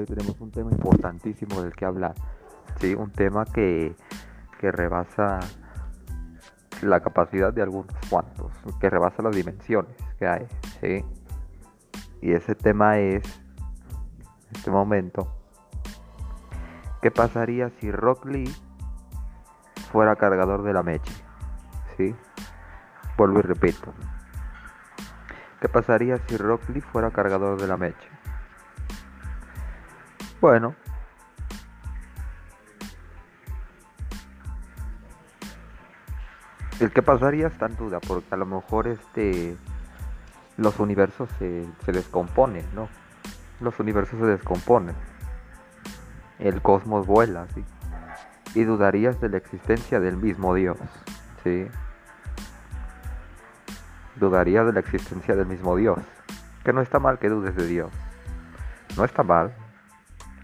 hoy tenemos un tema importantísimo del que hablar. ¿sí? Un tema que, que rebasa la capacidad de algunos cuantos, que rebasa las dimensiones que hay. ¿sí? Y ese tema es, en este momento, ¿qué pasaría si Rock Lee fuera cargador de la mecha? ¿Sí? Vuelvo y repito. ¿Qué pasaría si Rock Lee fuera cargador de la mecha? Bueno, el que pasaría está en duda, porque a lo mejor este los universos se, se descomponen, ¿no? Los universos se descomponen. El cosmos vuela, ¿sí? Y dudarías de la existencia del mismo Dios, ¿sí? Dudarías de la existencia del mismo Dios. Que no está mal que dudes de Dios. No está mal.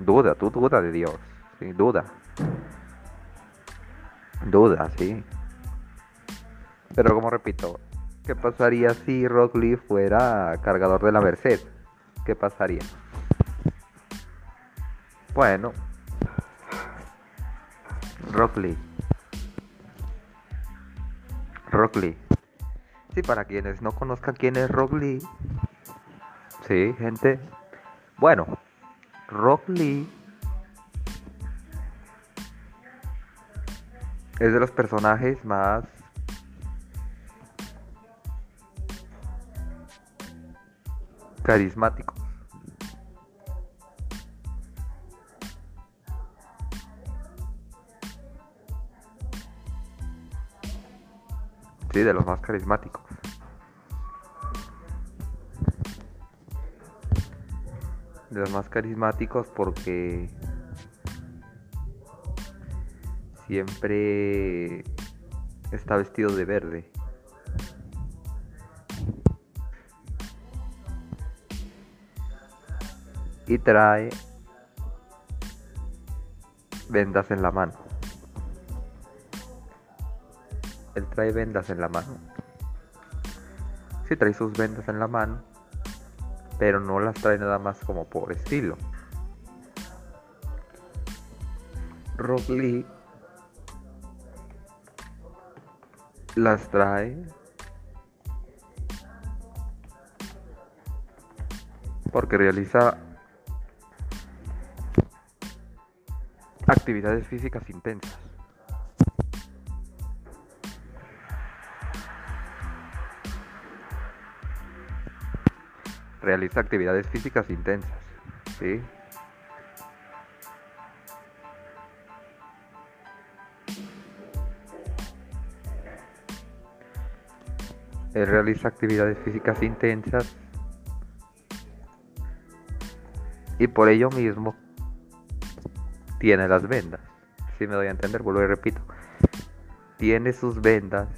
Duda, tú duda de Dios, ¿sí? Duda. Duda, sí. Pero como repito, ¿qué pasaría si Rock Lee fuera cargador de la Merced? ¿Qué pasaría? Bueno, Rock Lee. Rock. Sí, para quienes no conozcan quién es Rock Lee. Sí, gente. Bueno, Rock Lee es de los personajes más carismáticos. Sí, de los más carismáticos. Los más carismáticos porque siempre está vestido de verde. y trae vendas en la mano. Él trae vendas en la mano. Sí trae sus vendas en la mano, pero no las trae nada más como por estilo. Rock Lee las trae porque realiza actividades físicas intensas. Realiza actividades físicas intensas. ¿sí? Él realiza actividades físicas intensas y por ello mismo tiene las vendas. Si me doy a entender, vuelvo y repito. Tiene sus vendas.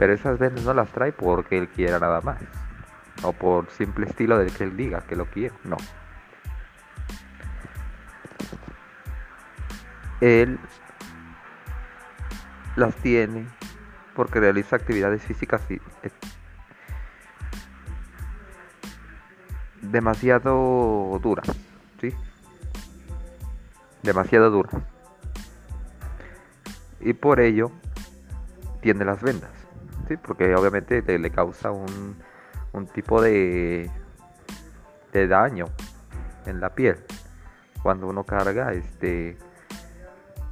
Pero esas vendas no las trae porque él quiera nada más. O por simple estilo del que él diga que lo quiere. No. Él las tiene porque realiza actividades físicas y demasiado duras. ¿sí? Demasiado dura. Y por ello tiene las vendas, Porque obviamente le causa un, un tipo de, de daño en la piel. Cuando uno carga este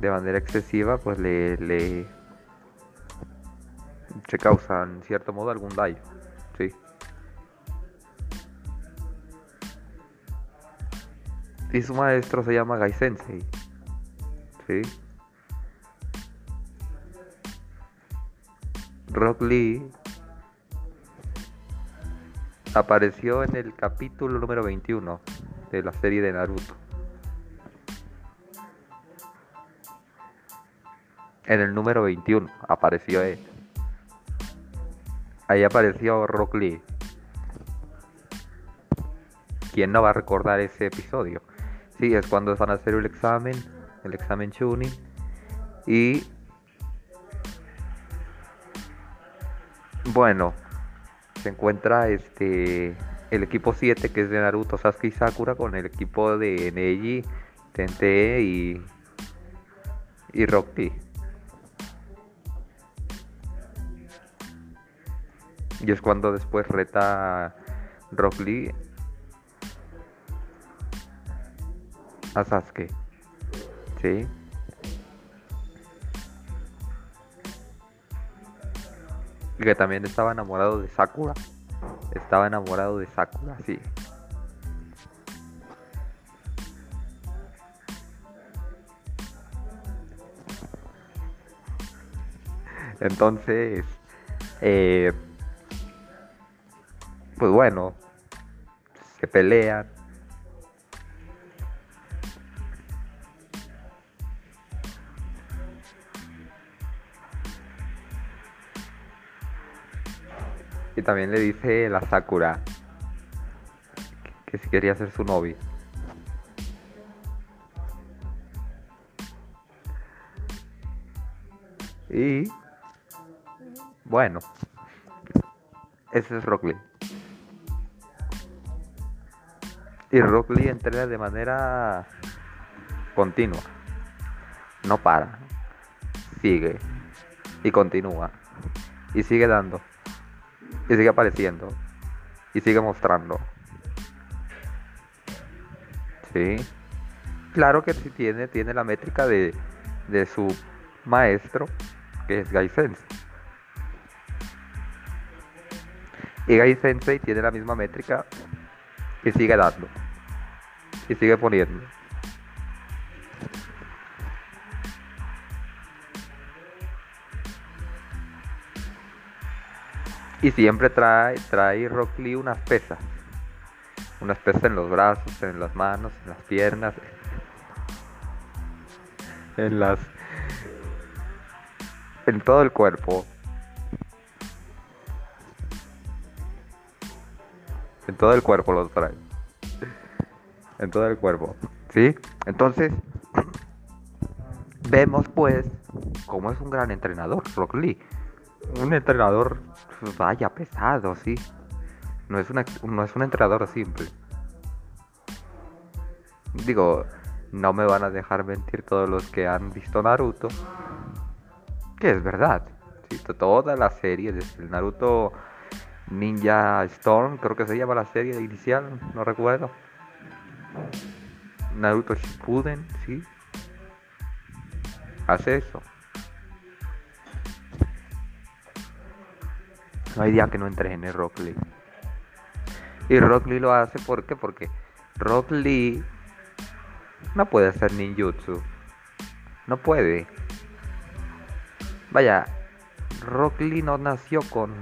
de manera excesiva, pues le, le se causa en cierto modo algún daño, ¿sí? Y su maestro se llama Gai Sensei. ¿Sí? Rock Lee apareció en el capítulo número 21 de la serie de Naruto. En el número 21 apareció él. Ahí apareció Rock Lee. ¿Quién no va a recordar ese episodio? Sí, es cuando van a hacer el examen, el examen Chunin. Y bueno, se encuentra este el equipo 7 que es de Naruto, Sasuke y Sakura con el equipo de Neji, Tente y, y Rock Lee. Y es cuando después reta Rock Lee a Sasuke. ¿Sí? Que también estaba enamorado de Sakura. Estaba enamorado de Sakura, sí. Entonces, eh, pues bueno, se pelean. También le dice la Sakura que si quería ser su novia. Y bueno, ese es Rock Lee. Y Rock Lee entrena de manera continua. No para. Sigue. Y continúa. Y sigue dando. Y sigue apareciendo. Y sigue mostrando. Sí. Claro que sí tiene, tiene la métrica de, de su maestro, que es Gai Sensei. Y Gai Sensei tiene la misma métrica y sigue dando. Y sigue poniendo. Y siempre trae, trae Rock Lee unas pesas. Unas pesas en los brazos, en las manos, en las piernas, en las... en todo el cuerpo. En todo el cuerpo los trae. En todo el cuerpo. ¿Sí? Entonces, vemos pues cómo es un gran entrenador, Rock Lee. Un entrenador, vaya, pesado, sí. No es, una, no es un entrenador simple. Digo, no me van a dejar mentir todos los que han visto Naruto. Que es verdad. Sí, toda la serie, desde el Naruto Ninja Storm, creo que se llama la serie inicial, no recuerdo. Naruto Shippuden, sí. Hace eso. No hay día que no entrene Rock Lee. Y Rock Lee lo hace ¿por qué? porque Rock Lee no puede hacer ninjutsu. No puede. Vaya, Rock Lee no nació con,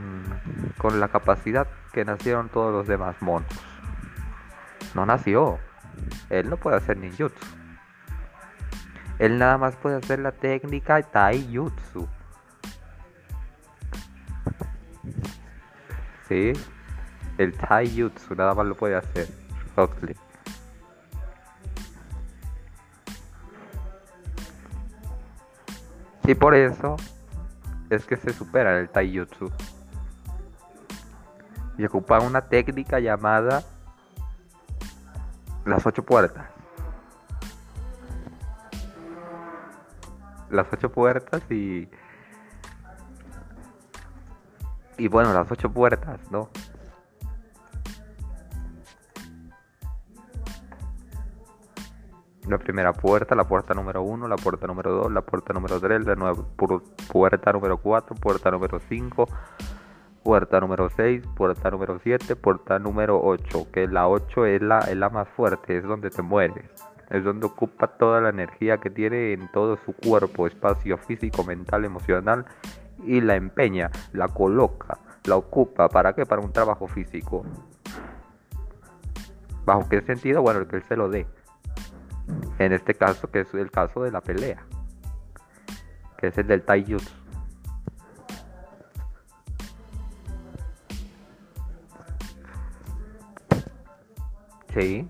con la capacidad que nacieron todos los demás monos. No nació. Él no puede hacer ninjutsu. Él nada más puede hacer la técnica taijutsu. Sí. El taijutsu nada más lo puede hacer. Rock Lee. Y por eso es que se supera el taijutsu. Y ocupa una técnica llamada las ocho puertas. Las ocho puertas y... Y bueno, las ocho puertas, ¿no? la primera puerta, la puerta número 1, la puerta número 2, la puerta número 3, la nueva puerta número 4, puerta número 5, puerta número 6, puerta número 7, puerta número 8, que la 8 es la, es la más fuerte, es donde te mueres, es donde ocupa toda la energía que tiene en todo su cuerpo, espacio físico, mental, emocional, y la empeña, la coloca, la ocupa, ¿para qué? Para un trabajo físico. ¿Bajo qué sentido? Bueno, el que él se lo dé. En este caso, que es el caso de la pelea, que es el del taijutsu. Sí.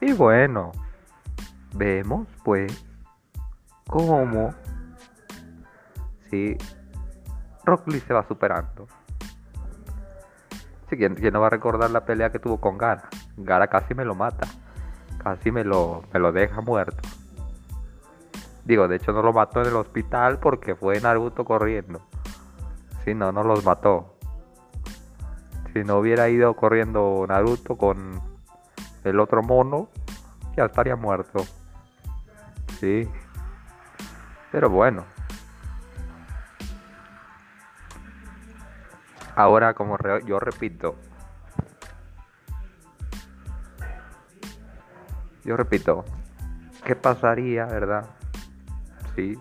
Y bueno, vemos pues cómo si Rock se va superando. Sí, ¿quién, quién no va a recordar la pelea que tuvo con Gara? Gara casi me lo mata. Casi me lo, me lo deja muerto. Digo, de hecho no lo mató en el hospital porque fue Naruto corriendo. Si no, no los mató. Si no hubiera ido corriendo Naruto con el otro mono, ya estaría muerto. Sí. Pero bueno. Ahora, como yo repito, yo repito, ¿qué pasaría, verdad? Sí.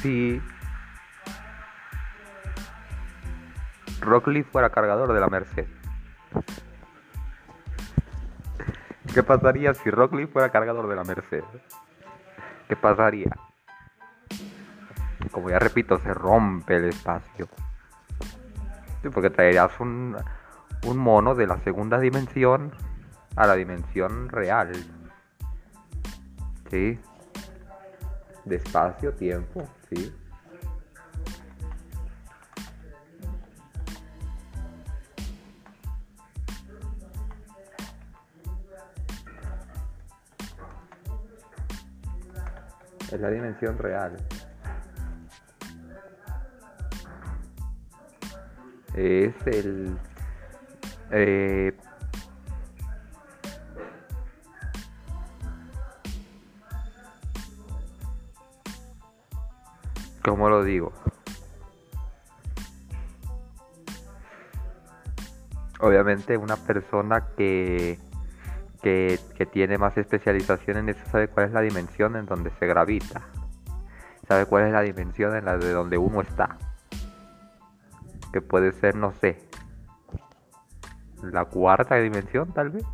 Si Rock Lee fuera cargador de la Merced. ¿Qué pasaría si Rock Lee fuera cargador de la Merced? ¿Qué pasaría? Como ya repito, se rompe el espacio. Sí, porque traerías un, un mono de la segunda dimensión a la dimensión real. ¿Sí? De espacio, tiempo, ¿sí? Es la dimensión real. Es el... Eh, ¿Cómo lo digo? Obviamente una persona que que, tiene más especialización en eso sabe cuál es la dimensión en donde se gravita. Sabe cuál es la dimensión en la de donde uno está. Que puede ser, no sé, la cuarta dimensión tal vez.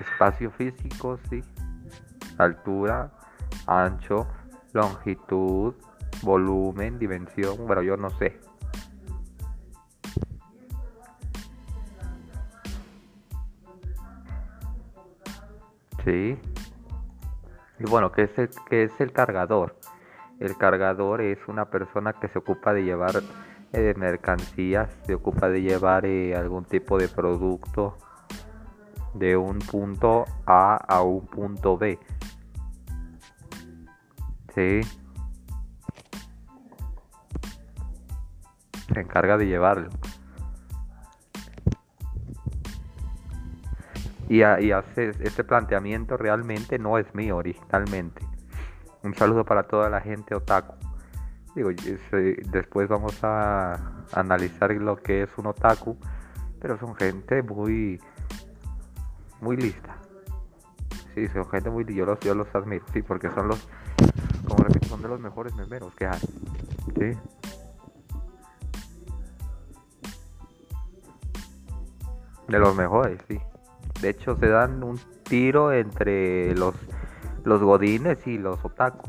Espacio físico, sí. Altura, ancho, longitud, volumen, dimensión, bueno, yo no sé. Sí. Y bueno, ¿qué es, el, es el cargador? El cargador es una persona que se ocupa de llevar eh, mercancías, se ocupa de llevar eh, algún tipo de producto de un punto A a un punto B. Sí. Se encarga de llevarlo. Y, hace este planteamiento realmente no es mío originalmente. Un saludo para toda la gente otaku. Digo, después vamos a analizar lo que es un otaku, pero son gente muy muy lista. Sí, son gente muy yo los yo los admiro, sí, porque son los como repito, son de los mejores memeros que hay. Sí. De los mejores, sí. De hecho, se dan un tiro entre los, los godines y los otaku.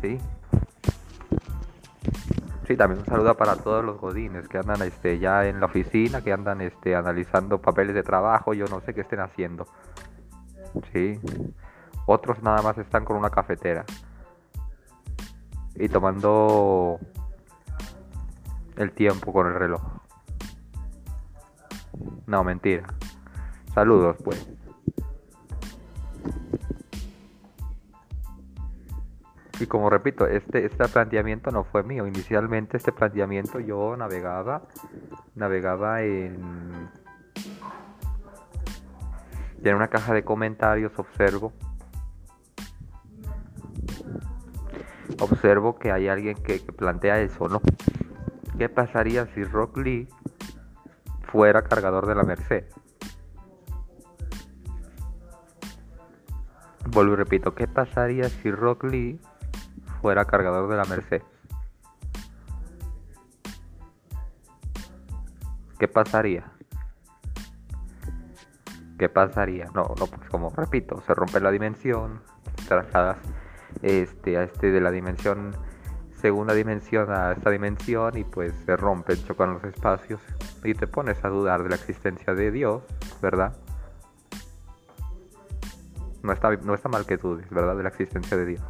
¿sí? Sí, también un saludo para todos los godines que andan este, ya en la oficina, que andan este, analizando papeles de trabajo, yo no sé qué estén haciendo. Sí. Otros nada más están con una cafetera. Y tomando el tiempo con el reloj. No, mentira. Saludos, pues. Y como repito, este, este planteamiento no fue mío. Inicialmente este planteamiento yo navegaba, navegaba en, en una caja de comentarios, observo. Observo que hay alguien que, plantea eso, ¿no? ¿Qué pasaría si Rock Lee fuera cargador de la Merced? Vuelvo y repito, ¿qué pasaría si Rock Lee fuera cargador de la Merced? ¿Qué pasaría? ¿Qué pasaría? No, no, pues como repito, se rompe la dimensión, trasladas este, a este de la dimensión, segunda dimensión a esta dimensión y pues se rompen, chocan los espacios y te pones a dudar de la existencia de Dios, ¿verdad? No está, no está mal que dudes, ¿verdad? De la existencia de Dios.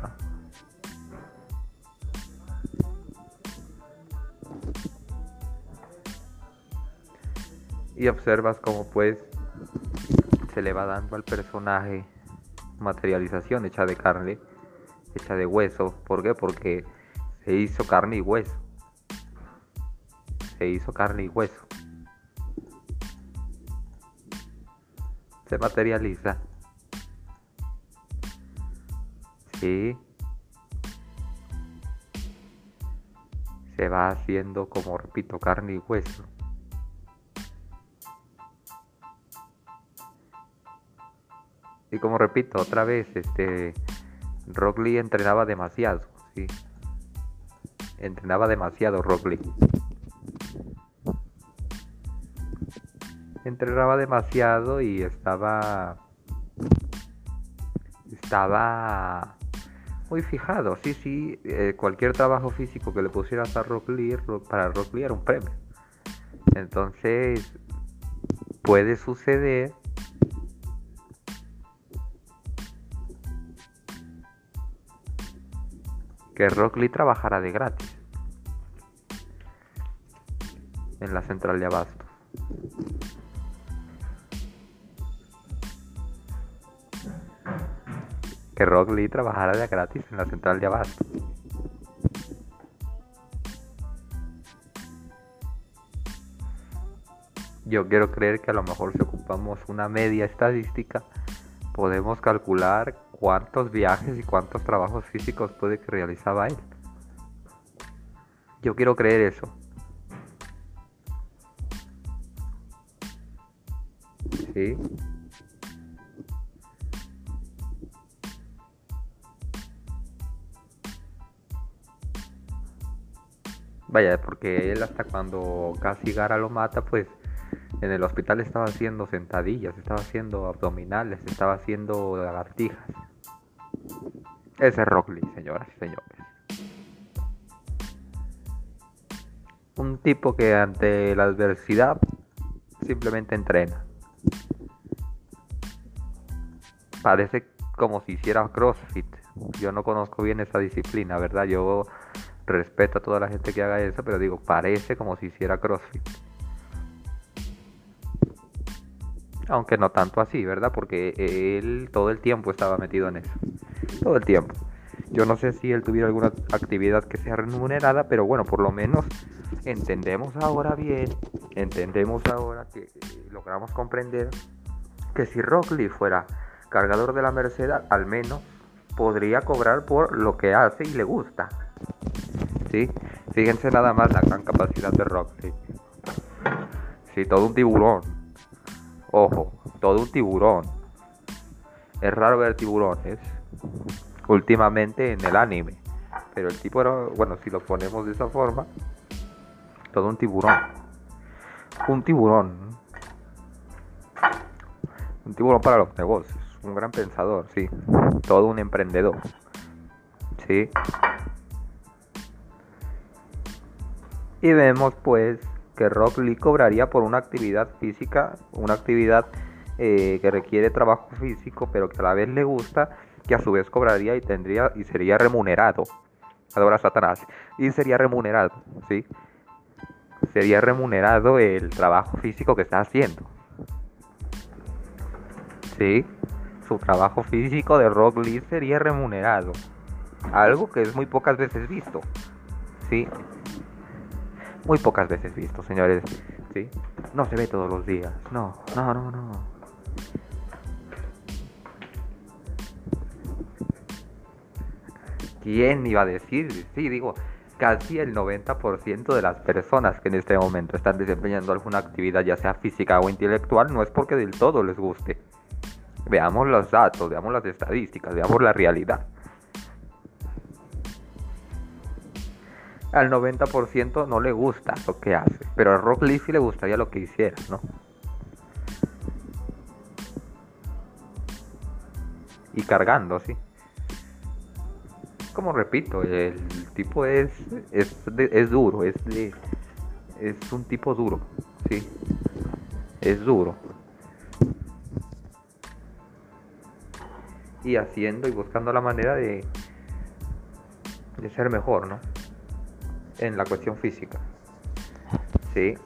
Y observas cómo pues se le va dando al personaje materialización hecha de carne, hecha de hueso. ¿Por qué? Porque se hizo carne y hueso. Se hizo carne y hueso. Se materializa. Sí. Se va haciendo, como repito, carne y hueso. Y como repito otra vez, este Rock Lee entrenaba demasiado. Entrenaba demasiado Rock Lee. Entrenaba demasiado y estaba estaba muy fijado. Sí, sí, eh, cualquier trabajo físico que le pusieras a Rock Lee, para Rock Lee era un premio. Entonces, puede suceder que Rock Lee trabajara de gratis en la central de abasto. Que Rock Lee trabajara de gratis en la central de abasto. Yo quiero creer que a lo mejor si ocupamos una media estadística, podemos calcular cuántos viajes y cuántos trabajos físicos puede que realizaba él. Yo quiero creer eso. Sí. Vaya, porque él hasta cuando casi Gara lo mata, pues en el hospital estaba haciendo sentadillas, estaba haciendo abdominales, estaba haciendo lagartijas. Ese es Rock Lee, señoras y señores. Un tipo que ante la adversidad simplemente entrena. Parece como si hiciera CrossFit. Yo no conozco bien esa disciplina, ¿verdad? Yo respeto a toda la gente que haga eso, pero digo, parece como si hiciera CrossFit. Aunque no tanto así, ¿verdad? Porque él todo el tiempo estaba metido en eso. Todo el tiempo. Yo no sé si él tuviera alguna actividad que sea remunerada, pero bueno, por lo menos entendemos ahora bien, entendemos ahora que logramos comprender que si Rockley fuera cargador de la Merced, al menos podría cobrar por lo que hace y le gusta. ¿Sí? Fíjense nada más la gran capacidad de Rockley. Sí, todo un tiburón. Ojo, todo un tiburón. Es raro ver tiburones últimamente en el anime. Pero el tipo era, bueno, si lo ponemos de esa forma, todo un tiburón. Un tiburón. Un tiburón para los negocios. Un gran pensador, sí. Todo un emprendedor. Sí. Y vemos pues que Rock Lee cobraría por una actividad física, una actividad eh, que requiere trabajo físico, pero que a la vez le gusta, que a su vez cobraría y tendría y sería remunerado. Adora Satanás. Y sería remunerado, ¿sí? Sería remunerado el trabajo físico que está haciendo. ¿Sí? Su trabajo físico de Rock Lee sería remunerado. Algo que es muy pocas veces visto. ¿Sí? Muy pocas veces visto, señores. ¿Sí? No se ve todos los días. No, no, no, no. ¿Quién iba a decir? Sí, digo, casi el 90% de las personas que en este momento están desempeñando alguna actividad, ya sea física o intelectual, no es porque del todo les guste. Veamos los datos, veamos las estadísticas, veamos la realidad. Al 90% no le gusta lo que hace, pero a Rock Lee sí le gustaría lo que hiciera, ¿no? Y cargando, sí. Como repito, el tipo es es, es duro, es es un tipo duro, sí. Es duro. Y haciendo y buscando la manera de de ser mejor, ¿no? En la cuestión física. ¿Sí?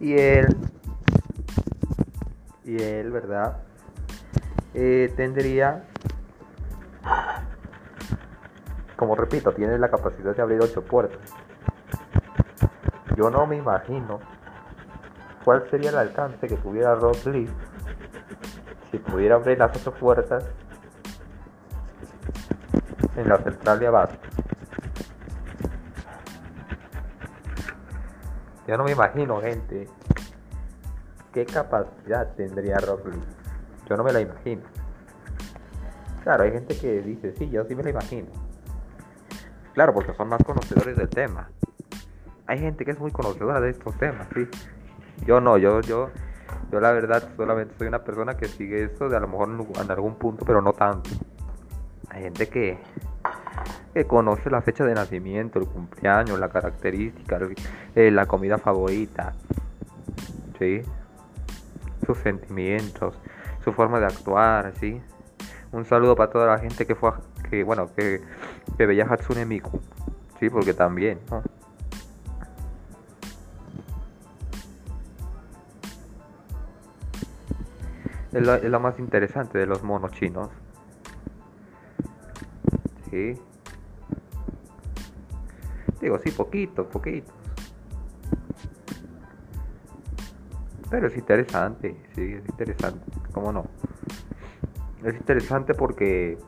Y él, y él, ¿verdad? Eh, tendría, como repito, tiene la capacidad de abrir ocho puertas. Yo no me imagino cuál sería el alcance que tuviera Rock Lee si pudiera abrir las ocho puertas en la central de abasto. Yo no me imagino, gente, qué capacidad tendría Rock. Yo no me la imagino. Claro, hay gente que dice, sí, yo sí me la imagino. Claro, porque son más conocedores del tema. Hay gente que es muy conocedora de estos temas, sí. Yo no, yo, yo, yo la verdad solamente soy una persona que sigue esto de a lo mejor en algún punto, pero no tanto. Hay gente que, que conoce la fecha de nacimiento, el cumpleaños, la característica, eh, la comida favorita, ¿sí? sus sentimientos, su forma de actuar, ¿sí? Un saludo para toda la gente que fue, que bueno, que, que veía Hatsune Miku, ¿sí? Porque también, ¿no? Es lo, es lo más interesante de los monos chinos. Digo, sí, poquito, poquito. Pero es interesante, sí, es interesante. ¿Cómo no? Es interesante porque.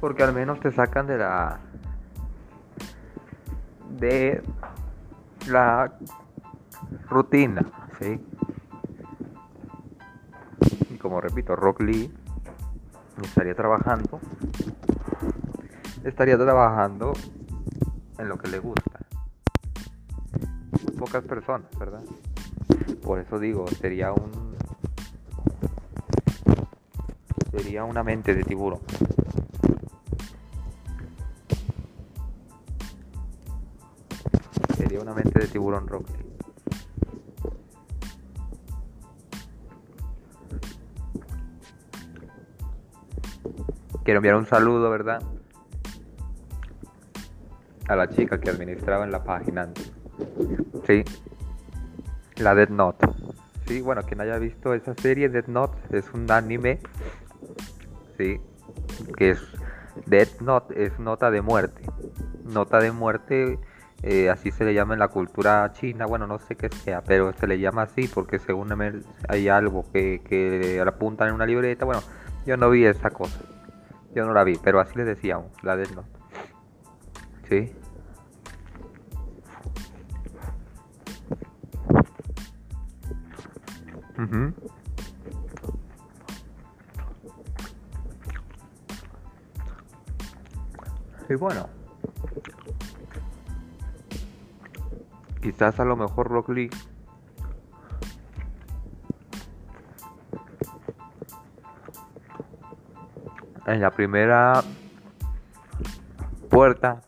Porque al menos te sacan de la. de la rutina, ¿sí? Y como repito, Rock Lee estaría trabajando estaría trabajando en lo que le gusta. Pocas personas, ¿verdad? Por eso digo, sería un sería una mente de tiburón. Sería una mente de tiburón Rock Quiero enviar un saludo, ¿verdad? a la chica que administraba en la página. Sí, la Dead Note. Sí, bueno, quien haya visto esa serie, Dead Note es un anime. Sí, que es Dead Note, es nota de muerte. Nota de muerte, eh, así se le llama en la cultura china. Bueno, no sé qué sea, pero se le llama así porque según hay algo que, que apuntan en una libreta. Bueno, yo no vi esa cosa. Yo no la vi, pero así le decíamos, la Dead Note. Sí. Y bueno, quizás a lo mejor Rock Lee en la primera puerta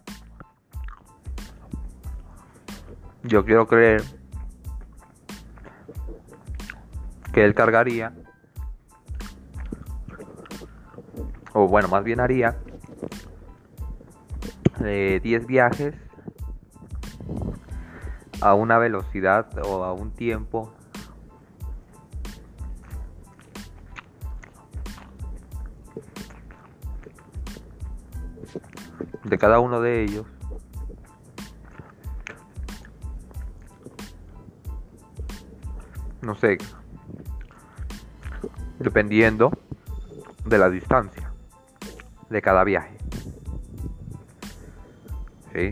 yo quiero creer que él cargaría, o bueno, más bien haría, de 10 viajes a una velocidad o a un tiempo cada uno de ellos no sé dependiendo de la distancia de cada viaje. ¿Sí?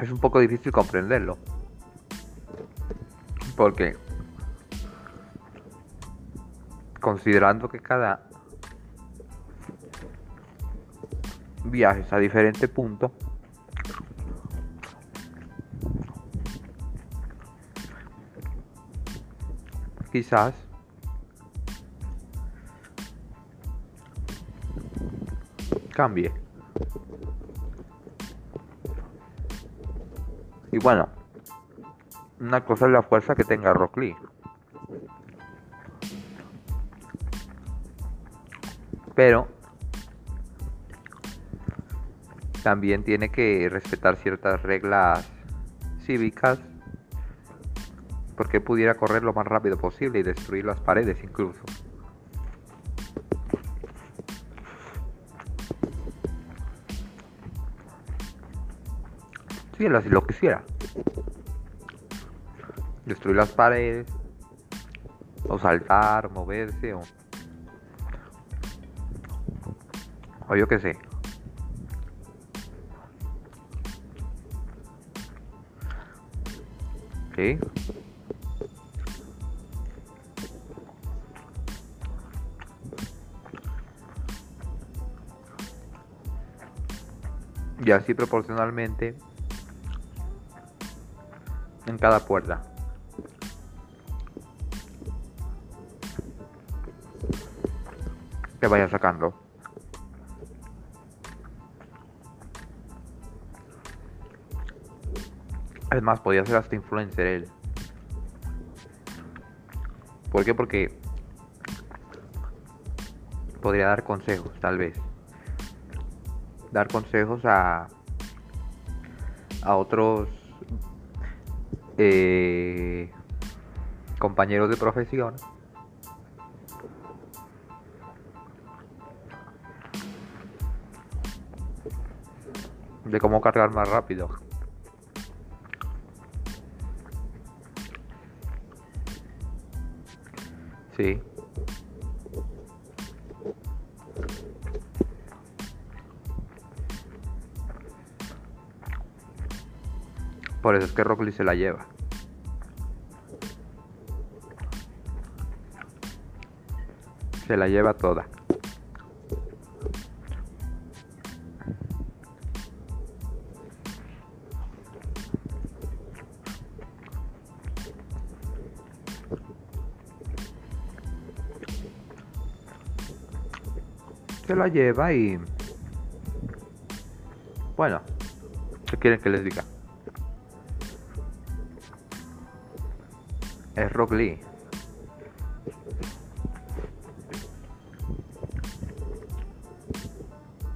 Es un poco difícil comprenderlo. Porque considerando que cada viaje a diferente punto quizás cambie. Y bueno, una cosa es la fuerza que tenga Rock Lee. Pero también tiene que respetar ciertas reglas cívicas porque pudiera correr lo más rápido posible y destruir las paredes incluso. Si él así lo quisiera. Destruir las paredes, o saltar, moverse, o, o yo qué sé. Y así proporcionalmente en cada puerta. Que vaya sacando. Es más, podría ser hasta influencer él. ¿Por qué? Porque podría dar consejos, tal vez. Dar consejos a, a otros eh, compañeros de profesión de cómo cargar más rápido. Sí. Por eso es que Rock se la lleva. Se la lleva toda. Se la lleva y... Bueno, ¿qué quieren que les diga? es Rock Lee.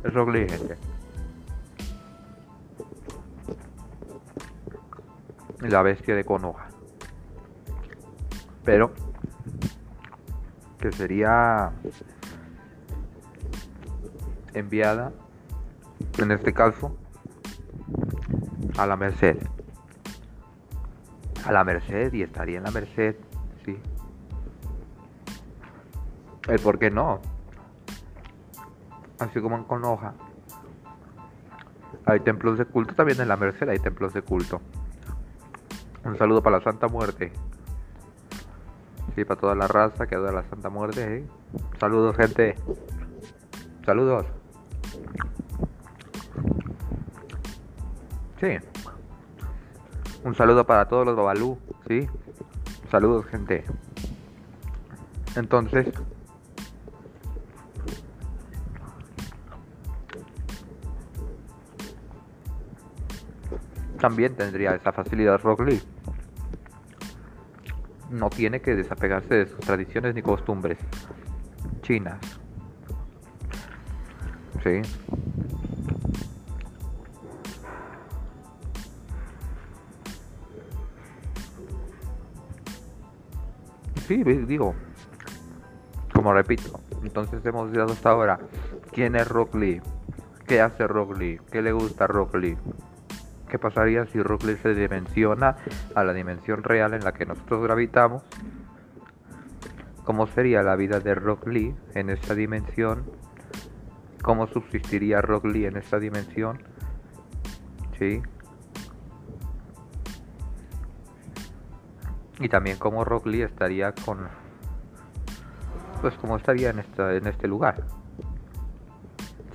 Es Rock Lee, gente. La bestia de Konoha. Pero que sería enviada en este caso a la Merced a la merced y estaría en la merced, sí. El por qué no. Así como en Conoja. Hay templos de culto también en la merced, hay templos de culto. Un saludo para la Santa Muerte. Sí, para toda la raza que adora la Santa Muerte. ¿eh? Saludos, gente. Saludos. Sí. Un saludo para todos los Babalú, ¿sí? Saludos, gente. Entonces, también tendría esa facilidad Rock Lee. No tiene que desapegarse de sus tradiciones ni costumbres chinas. ¿Sí? Sí, digo, como repito, entonces hemos visto hasta ahora. Quién es Rock Lee, qué hace Rock Lee, qué le gusta a Rock Lee, qué pasaría si Rock Lee se dimensiona a la dimensión real en la que nosotros gravitamos, cómo sería la vida de Rock Lee en esta dimensión, cómo subsistiría Rock Lee en esta dimensión, ¿sí? Y también como Rock Lee estaría con... Pues como estaría en, esta, en este lugar.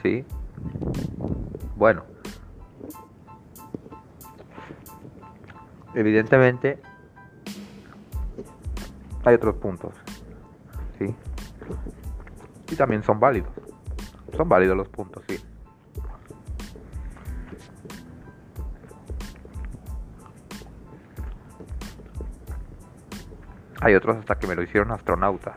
¿Sí? Bueno. Evidentemente hay otros puntos. ¿Sí? Y también son válidos. Son válidos los puntos, sí. Hay otros hasta que me lo hicieron astronauta.